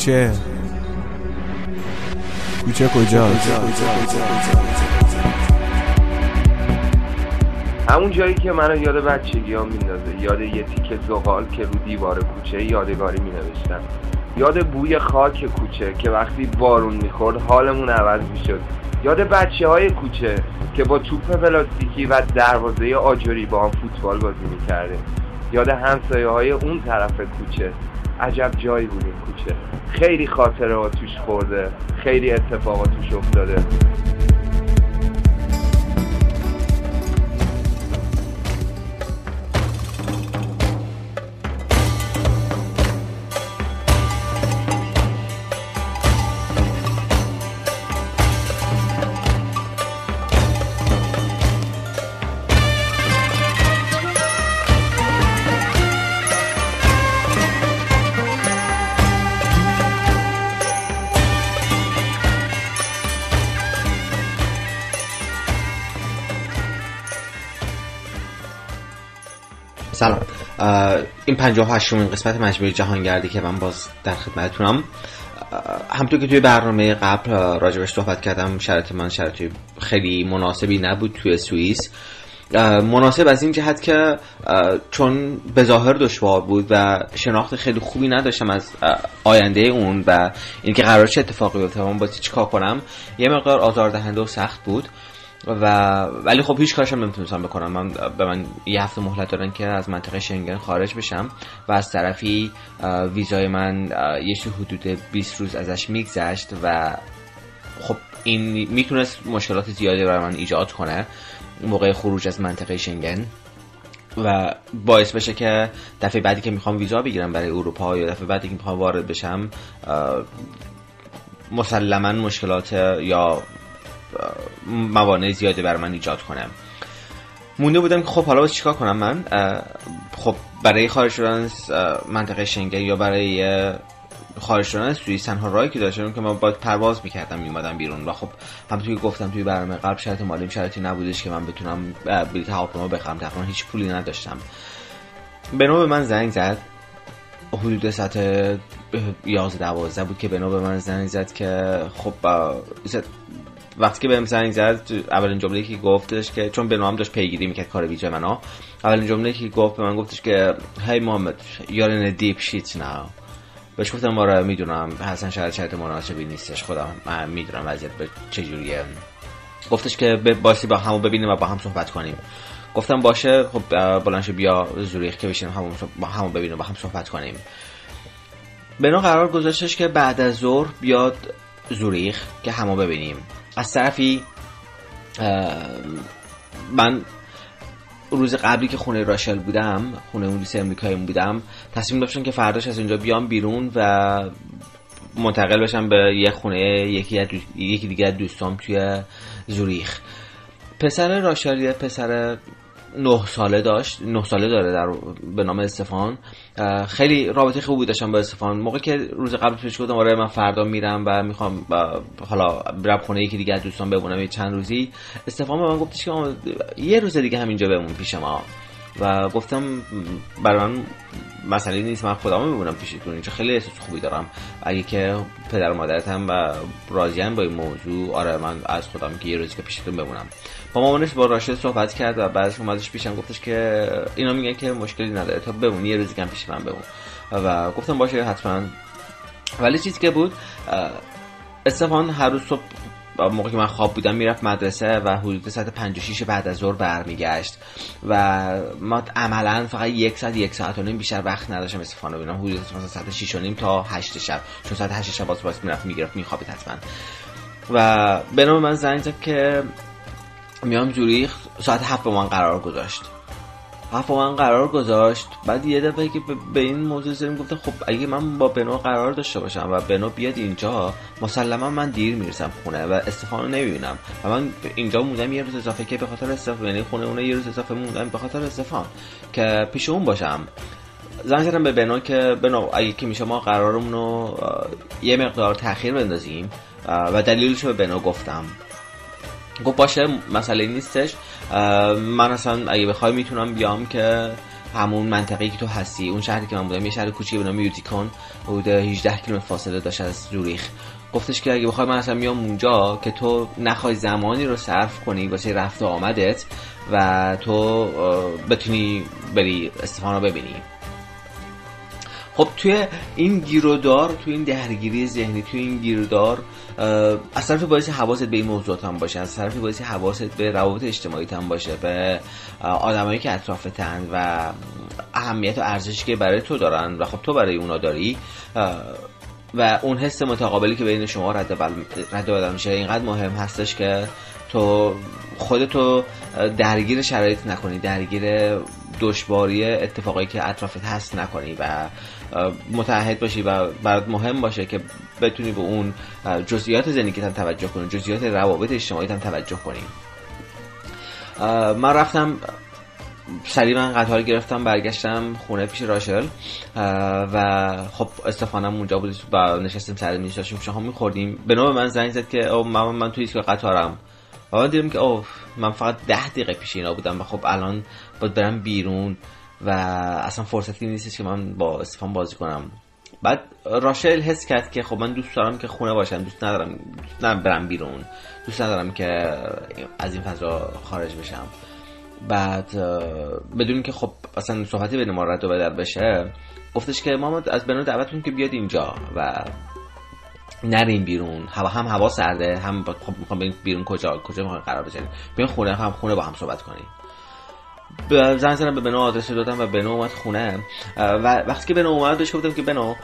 کوچه. کوچه کجا همون جایی که منو یاد بچگی ها میندازه. یاد یه تیکه زغال که رو دیوار کوچه یادگاری می نوشتم یاد بوی خاک کوچه که وقتی بارون می‌خورد حالمون عوض می‌شد. یاد بچه های کوچه که با توپ پلاستیکی و دروازه آجری با هم فوتبال بازی می‌کرده یاد همسایه های اون طرف کوچه عجب جایی بود این کوچه. خیلی خاطره ها توش خورده. خیلی اتفاقات توش افتاده. این 58 این قسمت مجموعه جهانگردی که من باز در خدمتتونم. همطور که توی برنامه قبل راجبش صحبت کردم شرط من شرط خیلی مناسبی نبود توی سوئیس. مناسب از این جهت که چون به ظاهر دشوار بود و شناخت خیلی خوبی نداشتم از آینده اون و اینکه قرار چه اتفاقی بیفته من باید چیکار کنم یه مقدار آزاردهنده و سخت بود. و ولی خب هیچ کارشم نمی‌تونستم بکنم. من به من یه هفته مهلت دادن که از منطقه شنگن خارج بشم و از طرفی ویزای من یه حدود 20 روز ازش میگذشت و خب این می‌تونست مشکلات زیادی برای من ایجاد کنه موقع خروج از منطقه شنگن. و باعث بشه که دفعه بعدی که می‌خوام ویزا بگیرم برای اروپا یا دفعه بعدی که می‌خوام وارد بشم مسلما مشکلات یا موانع زیادی بر من ایجاد کنم مونده بودم که خب حالا باید چیکار کنم من؟ خب برای خارج شدن منطقه شنگن یا برای خارج شدن از سوئیس تنها راهی که داشتم که من باید پرواز می‌کردم میومدم بیرون و خب همونطور که گفتم توی برنامه قبل شرط مالیم شرطی نبودش که من بتونم بلیط هواپیما بخرم تقریبا هیچ پولی نداشتم. به من زنگ زد. حدود ساعت 11 12 بود که به من زنگ زد که خب وقتی که بهم زنگ زد اولین جمله که گفتش که چون به نام داشت پیگیری می‌کرد کار ویژه منو. اولین جمله که گفت به من گفتش که هی محمد یار این دیپ شیت نه بهش گفتم آره می‌دونم. حسن شاید شرط مناسبی نیستش. خودم من می‌دونم وضعیت به چجوریه گفتش که باسی با همو ببینیم و با هم صحبت کنیم. گفتم باشه. خب بلنش بیا زوریخ که بشینیم همون با همو ببینیم با هم صحبت کنیم. بنا قرار گذاشتش که بعد از ظهر بیاد زوریخ که همو ببینیم. از طرفی من روز قبلی که خونه راشل بودم خونه اون لیسه امریکایی بودم تصمیم داشتم که فرداش از اینجا بیام بیرون و منتقل بشم به یه خونه یکی, یکی دیگه دوستام توی زوریخ. پسر راشل یه پسر نه ساله داشت نه ساله داره در به نام استفان. خیلی رابطه خوبی داشتم با استفان. موقع که روز قبل پیش گفتم آره من فردا میرم و می‌خوام حالا برم خونه یکی دیگه دوستان بمونم یه چند روزی. استفان به من گفتش که یه روز دیگه همینجا بمون پیش ما. و گفتم برای من مسئله نیست من خودم میمونم پیشتون اینجا خیلی احساس خوبی دارم. اگه که پدر مادرت هم و راضیان با این موضوع آره من از خودم که یه روزی که پیشتون بمونم. با مامانش با راشد صحبت کرد و بعدش اومدش پیشم گفتش که اینا میگن که مشکلی نداره تا بمونی یه روزی که پیش من بمون. و گفتم باشه حتما. ولی چیزی که بود استفان هر روز صبح موقعی که من خواب بودم می‌رفت مدرسه و حدود ساعت 5 و 6 بعد از ظهر برمیگشت. و ما عملا فقط یک ساعت یک ساعت و نیم بیشتر وقت نداشتم استفاده ببینم حدود مثلا ساعت 6 و نیم تا 8 شب. چون ساعت 8 شب باز باز می‌رفت می‌گرفت میخوابید حتما. و به نام من زنگ زد که میام زوریخ ساعت 7 با من قرار گذاشت. هفت من قرار گذاشت. بعد یه دفعه که به این موضوع زدیم گفته خب اگه من با بنو قرار داشته باشم و بنو بیاد اینجا مسلما من دیر می‌رسم خونه و استفانو نمی‌بینم. و من اینجا موندم یه روز اضافه که به خاطر استفان یعنی خونه اون یه روز اضافه موندم به خاطر استفان. که پیش اون باشم. زنگ زدم به بنو که بنو اگه که میشه ما قرارمون رو یه مقدار تاخیر بندازیم. و دلیلش رو به بنو گفتم. گفت باشه مسئله نیستش. من اصلا اگه بخوای می‌تونم بیام که همون منطقه که تو هستی اون شهری که من بودم یه شهر کوچیک به نام یوتیکون حدود 18 کیلومتر فاصله داشت از زوریخ. گفتش که اگه بخوای من اصلا میام اونجا که تو نخوای زمانی رو صرف کنی واسه رفت آمدت و تو بتونی بری استفان ببینی. خب توی این گیرودار توی این درگیری ذهنی توی این گیرودار از طرف باعث حواست به این موضوعات هم باشه از طرف باعث حواست به روابط اجتماعی هم باشه به آدمایی که اطرافتن و اهمیت و ارزشی که برای تو دارن و خب تو برای اونا داری و اون حس متقابلی که بین شما رد, بدل میشه اینقدر مهم هستش که تو خودتو درگیر شرایط نکنی درگیر دشواری اتفاقایی که اطرافت هست نکنی و متحد باشی و برات مهم باشه که بتونی به اون جزئیات زندگیت هم توجه کنی جزئیات روابط اجتماعی هم توجه کنی. من رفتم سریع من قطار گرفتم برگشتم خونه پیش راشل. و خب استفانم اونجا بود و نشستیم سر میز داشتیم شما میخوردیم. به نوع من زنگ زد که او من, من توی ایستگاه قطارم. و من دیدم که اوه من فقط ده دقیقه پیش اینا بودم و خب الان باید برم بیرون. و اصلا فرصتی نیستش که من با استفان بازی کنم. بعد راشل حس کرد که خب من دوست دارم که خونه باشم دوست ندارم دوست ندارم برم بیرون دوست ندارم که از این فضا خارج بشم. بعد بدون که خب اصلا صحبتی بین ما رد و بدل بشه گفتش که ما از بنو دعوتون که بیاد اینجا و نریم بیرون. هوا هم هوا سرده هم خب می‌خوام بیرون کجا کجا می‌خوام قرار بزنیم بیان خونه هم خونه با هم صحبت کنیم. زن زنم به بنو آدرس دادم و بنو اومد خونه. و وقتی که بنو اومد بهش گفتم که بنو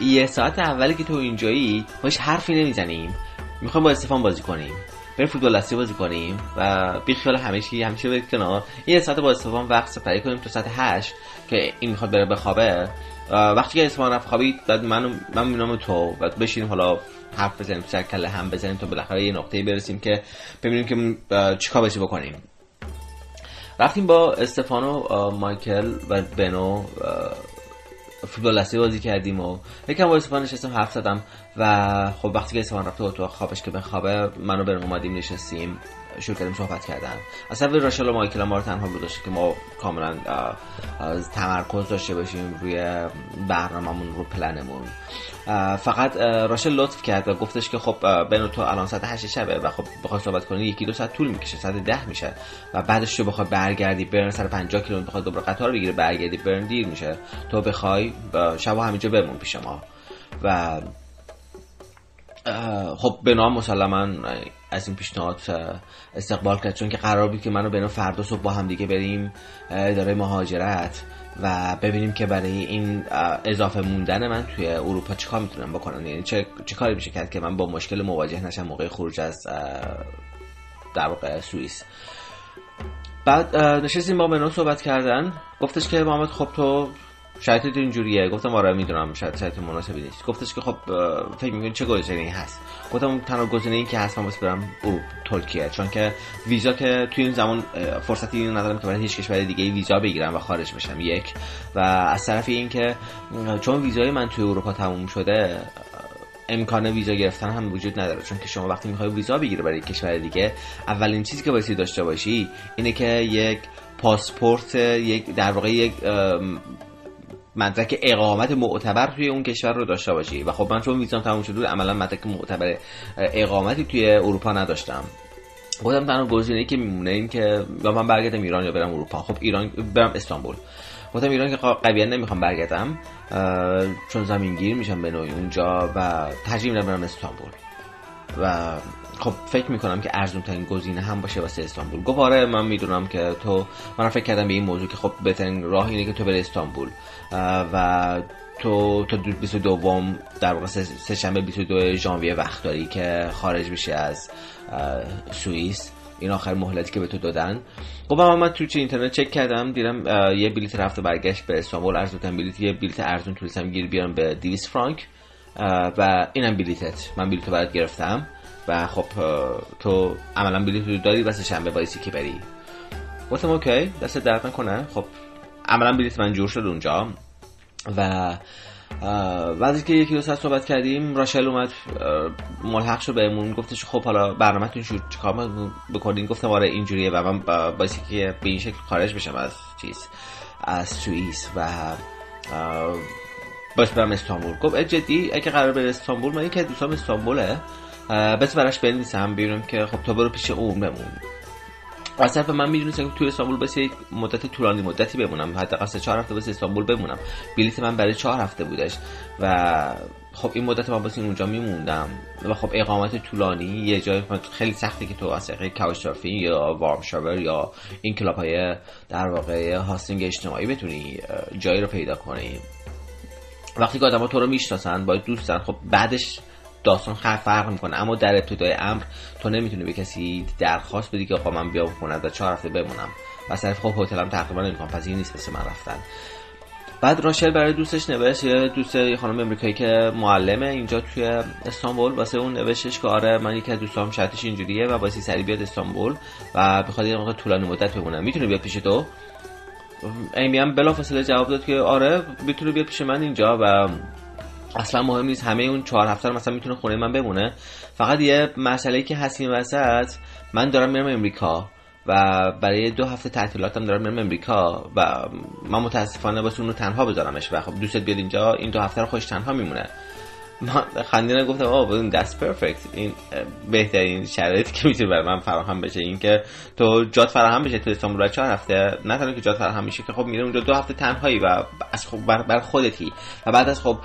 یه ساعت اولی که تو اینجایی باش حرفی نمی‌زنیم. می‌خوایم با استفان بازی کنیم. بریم فوتبال دستی بازی کنیم و بی خیال همیشه همیشه به کنار. یه ساعت با استفان وقت سپری کنیم تا ساعت 8 که این می‌خواد بره بخوابه. وقتی که استفان رفت خوابید بعد من من تو و بشینیم حالا حرف بزنیم سر کله هم بزنیم تا بالاخره یه نقطه‌ای برسیم که ببینیم که چیکار بشه بکنیم. رفتیم با استفانو مایکل و بنو فوتبال دستی بازی کردیم و یکم با استفان نشستم حرف زدم و خب وقتی که استفان رفت تو خوابش که بخوابه منو برم اومدیم نشستیم. شروع کردیم صحبت کردن. اصلا راشل و مایکل ما رو تنها گذاشته که ما کاملا تمرکز داشته باشیم روی برنامه‌مون رو پلنمون. فقط راشل لطف کرد و گفتش که خب بنو تو الان ساعت 8 شبه و خب بخوای صحبت کنی یکی دو ساعت طول می‌کشه ساعت ده میشه و بعدش تو بخوای برگردی برن سر 50 کیلومتر بخوای دوباره قطار بگیره برگردی برن دیر میشه. تو بخوای شب همینجا بمون پیش ما. و خب بنا مسلما از این پیشنهاد استقبال کرد. چون که قرار بود که منو بنا فردا صبح با هم دیگه بریم اداره مهاجرت و ببینیم که برای این اضافه موندن من توی اروپا چیکار می‌تونم بکنم. یعنی چه, چه کاری میشه کرد که من با مشکل مواجه نشم موقع خروج از در واقع سوئیس. بعد نشستیم با بنا صحبت کردن. گفتش که محمد خب تو شرایط اینجوریه. گفتم آره می‌دونم شاید شرایط مناسبی نیست. گفتش که خب فکر می‌کنی چه گزینه‌ای هست؟ گفتم تنها گزینه‌ای که هست من واسه برم اروپا ترکیه. چون که ویزا که توی این زمان فرصتی ندارم که برای هیچ کشور دیگه ویزا بگیرم و خارج بشم. یک. و از طرف این که چون ویزای من توی اروپا تموم شده امکان ویزا گرفتن هم وجود نداره. چون که شما وقتی می‌خوای ویزا بگیری برای کشور دیگه اولین چیزی که باید داشته باشی اینه که یک پاسپورت یک در واقع یک مدرک اقامت معتبر توی اون کشور رو داشته باشی. و خب من چون ویزام تموم شده عملا مدرک معتبر اقامتی توی اروپا نداشتم. گفتم تنها گزینه‌ای که میمونه این که یا من برگردم ایران یا برم اروپا. خب ایران برم استانبول. گفتم ایران که قویا نمی‌خوام برگردم چون زمینگیر میشم به نوعی اونجا و ترجیح میدم برم استانبول. و خب فکر می‌کنم که ارزون ترین گزینه هم باشه واسه استانبول. گفت آره من می‌دونم که تو من فکر کردم به این موضوع که خب بهترین راه اینه که تو بری استانبول. و تو تا 22 در واقع سه شنبه 22 ژانویه وقت داری که خارج بشه از سوئیس. این آخر مهلتی که به تو دادن. خب من تو چه اینترنت چک کردم دیدم یه بلیت رفت و برگشت به استانبول. ارزون بلیت یه بلیت ارزون تونستم گیر بیارم به 200 فرانک. و اینم بلیتت. من بلیت رو برات گرفتم. و خب تو عملا بلیت رو داری واسه شنبه بایستی که بری. گفتم اوکی. دست درد نکنه. خب عملا بلیت من جور شد اونجا. و بعد که یکی دو ساعت صحبت کردیم راشل اومد ملحق شد بهمون. گفتش خب حالا برنامه‌تون چیکار بکنین گفتم آره اینجوریه و من باعثی که به این شکل خارج بشم از چیز از سوئیس و باش برم استانبول. گفت جدی اگه قرار بره استانبول من یکی دوستام استانبوله. بس براش بنویسم ببینم که خب تو برو پیش اون بمون. از طرف من می‌دونستم که توی استانبول بس یک مدت طولانی مدتی بمونم. حتی قصد چهار هفته بس استانبول بمونم. بلیت من برای چهار هفته بودش. و خب این مدت من بس اونجا میموندم. و خب اقامت طولانی یه جای خیلی سختی که تو از طریق یا Warm Shower یا این club های در واقع hosting اجتماعی بتونی جایی رو پیدا کنی. وقتی که آدم تو رو می‌شناسن باید دوستن خب بعدش داستان فرق می‌کنه. اما در ابتدای امر تو نمی‌تونی به کسی درخواست بدی که آقا من بیام خونه و چهار هفته بمونم. و صرف خب هتلم تقریبا نمی‌کنم پس این نیست مثل من رفتن. بعد راشل برای دوستش نوشت یه دوست خانم امریکایی که معلمه اینجا توی استانبول. واسه اون نوشتش که آره من یکی از دوستام شرطش اینجوریه و واسه سری بیاد استانبول و بخواد یه موقع طولانی مدت بمونه. می‌تونه بیاد پیش تو؟ ایمی هم بلافاصله جواب داد که آره می‌تونه بیاد پیش من اینجا و اصلا مهم نیست همه اون چهار هفته مثلا می‌تونه خونه من بمونه. فقط یه مسئله که هست این وسط من دارم میرم امریکا و برای دو هفته تعطیلاتم دارم میرم امریکا و من متاسفانه واسه اون رو تنها بذارمش و خب دوستت بیاد اینجا این دو هفته رو خوش تنها میمونه. من خندیدم گفتم آه این دست پرفکت این بهترین شرایطی که می‌تونه برای من فراهم بشه. این که تو جات فراهم بشه تو استانبول چهار هفته نه تنها که جات فراهم میشه که خب میره اونجا دو هفته تنهایی و از خب بر, خودتی. و بعد از خب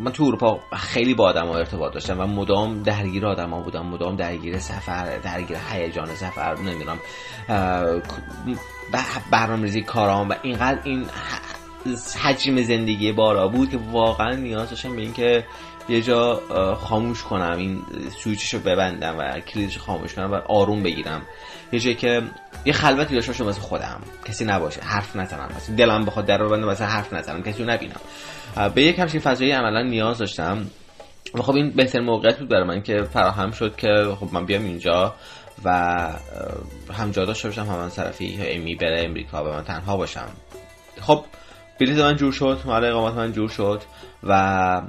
من تو اروپا خیلی با آدم ارتباط داشتم و مدام درگیر آدم ها بودم. مدام درگیر سفر درگیر هیجان سفر نمی‌دونم برنامه‌ریزی کارام و اینقدر این حجم زندگی بارا بود که واقعا نیاز داشتم به اینکه یه جا خاموش کنم این سویچش رو ببندم و کلیدش خاموش کنم و آروم بگیرم. یه جایی که یه خلوتی داشته باشم واسه خودم. کسی نباشه حرف نزنم مثلا دلم بخواد در رو بندم مثلا حرف نزنم کسی رو نبینم. به یک همچین فضایی عملا نیاز داشتم. و خب این بهتر موقعیت بود برای من که فراهم شد که خب من بیام اینجا و هم جا داشته باشم هم طرفی ایمی بره امریکا و من تنها باشم. خب بلیط من جور شد مال اقامت من جور شد و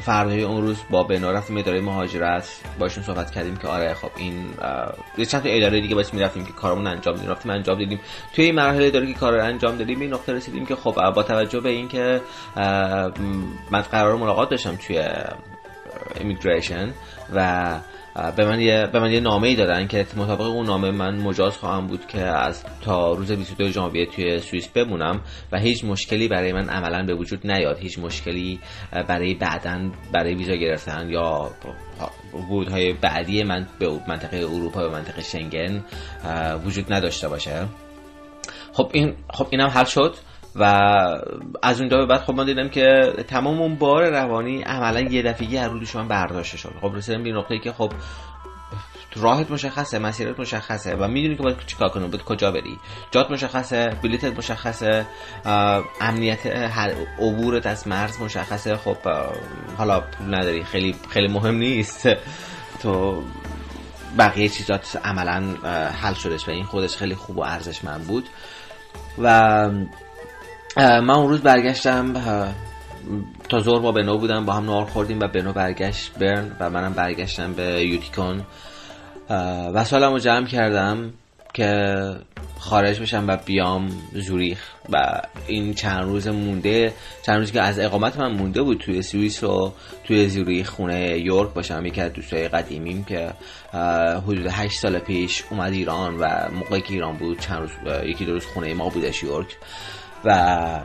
فردای اون روز با بنا رفتیم اداره مهاجرت باشون صحبت کردیم که آره خب این یه چند تا اداره دیگه باید می‌رفتیم که کارمون انجام بدیم رفتیم انجام دادیم توی این مرحله اداره که کار انجام دادیم این نقطه رسیدیم که خب با توجه به اینکه من قرار ملاقات داشتم توی امیگریشن و به من یه به من یه نامه ای دادن که مطابق اون نامه من مجاز خواهم بود که از تا روز 22 ژانویه توی سوئیس بمونم و هیچ مشکلی برای من عملا به وجود نیاد. هیچ مشکلی برای بعدا برای ویزا گرفتن یا ورودهای بعدی من به منطقه اروپا و منطقه شنگن وجود نداشته باشه. خب این خب اینم حل شد. و از اونجا به بعد خب من دیدم که تمام اون بار روانی عملا یه دفعه از روی شما برداشته شد. خب رسیدم به نقطه‌ای که خب راهت مشخصه مسیرت مشخصه و می‌دونی که باید چیکار کنی باید کجا بری. جات مشخصه بلیتت مشخصه امنیت عبورت از مرز مشخصه. خب حالا پول نداری خیلی خیلی مهم نیست. تو بقیه چیزات عملا حل شدش و این خودش خیلی خوب و ارزشمند بود. و من اون روز برگشتم تا زور با بنو بودم با هم نار خوردیم و بنو برگشت برن و منم برگشتم به یوتیکون و سالم رو جمع کردم که خارج بشم و بیام زوریخ. و این چند روز مونده چند روزی که از اقامت من مونده بود توی سوئیس و توی زوریخ خونه یورک باشم یکی از دوستای قدیمیم که حدود 8 سال پیش اومد ایران و موقعی که ایران بود چند روز یکی دو روز خونه ما بودش یورک. و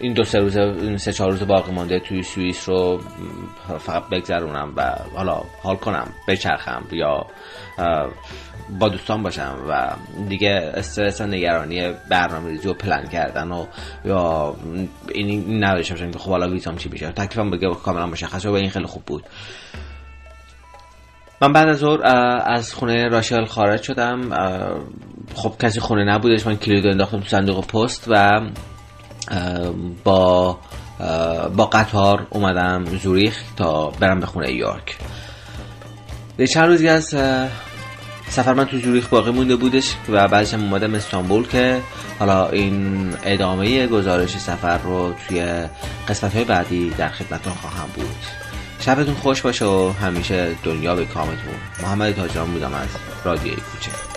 این دو سه روز این سه چهار روز باقی مانده توی سوئیس رو فقط بگذرونم و حالا حال کنم بچرخم یا با دوستان باشم و دیگه استرس و نگرانی برنامه ریزی و پلن کردن و یا این نداشته باشم که خب حالا ویزام چی بشه تکلیفم بگه کاملا مشخصه و این خیلی خوب بود. من بعد از ظهر از خونه راشل خارج شدم. خب کسی خونه نبودش من کلید انداختم تو صندوق پست و با با قطار اومدم زوریخ تا برم به خونه یورک چند روزی از سفر من تو زوریخ باقی مونده بودش و بعدش اومدم استانبول که حالا این ادامه گزارش سفر رو توی قسمت های بعدی در خدمتتون خواهم بود. شبتون خوش باشه و همیشه دنیا به کامتون. محمد تاجران بودم از رادیوی کوچه.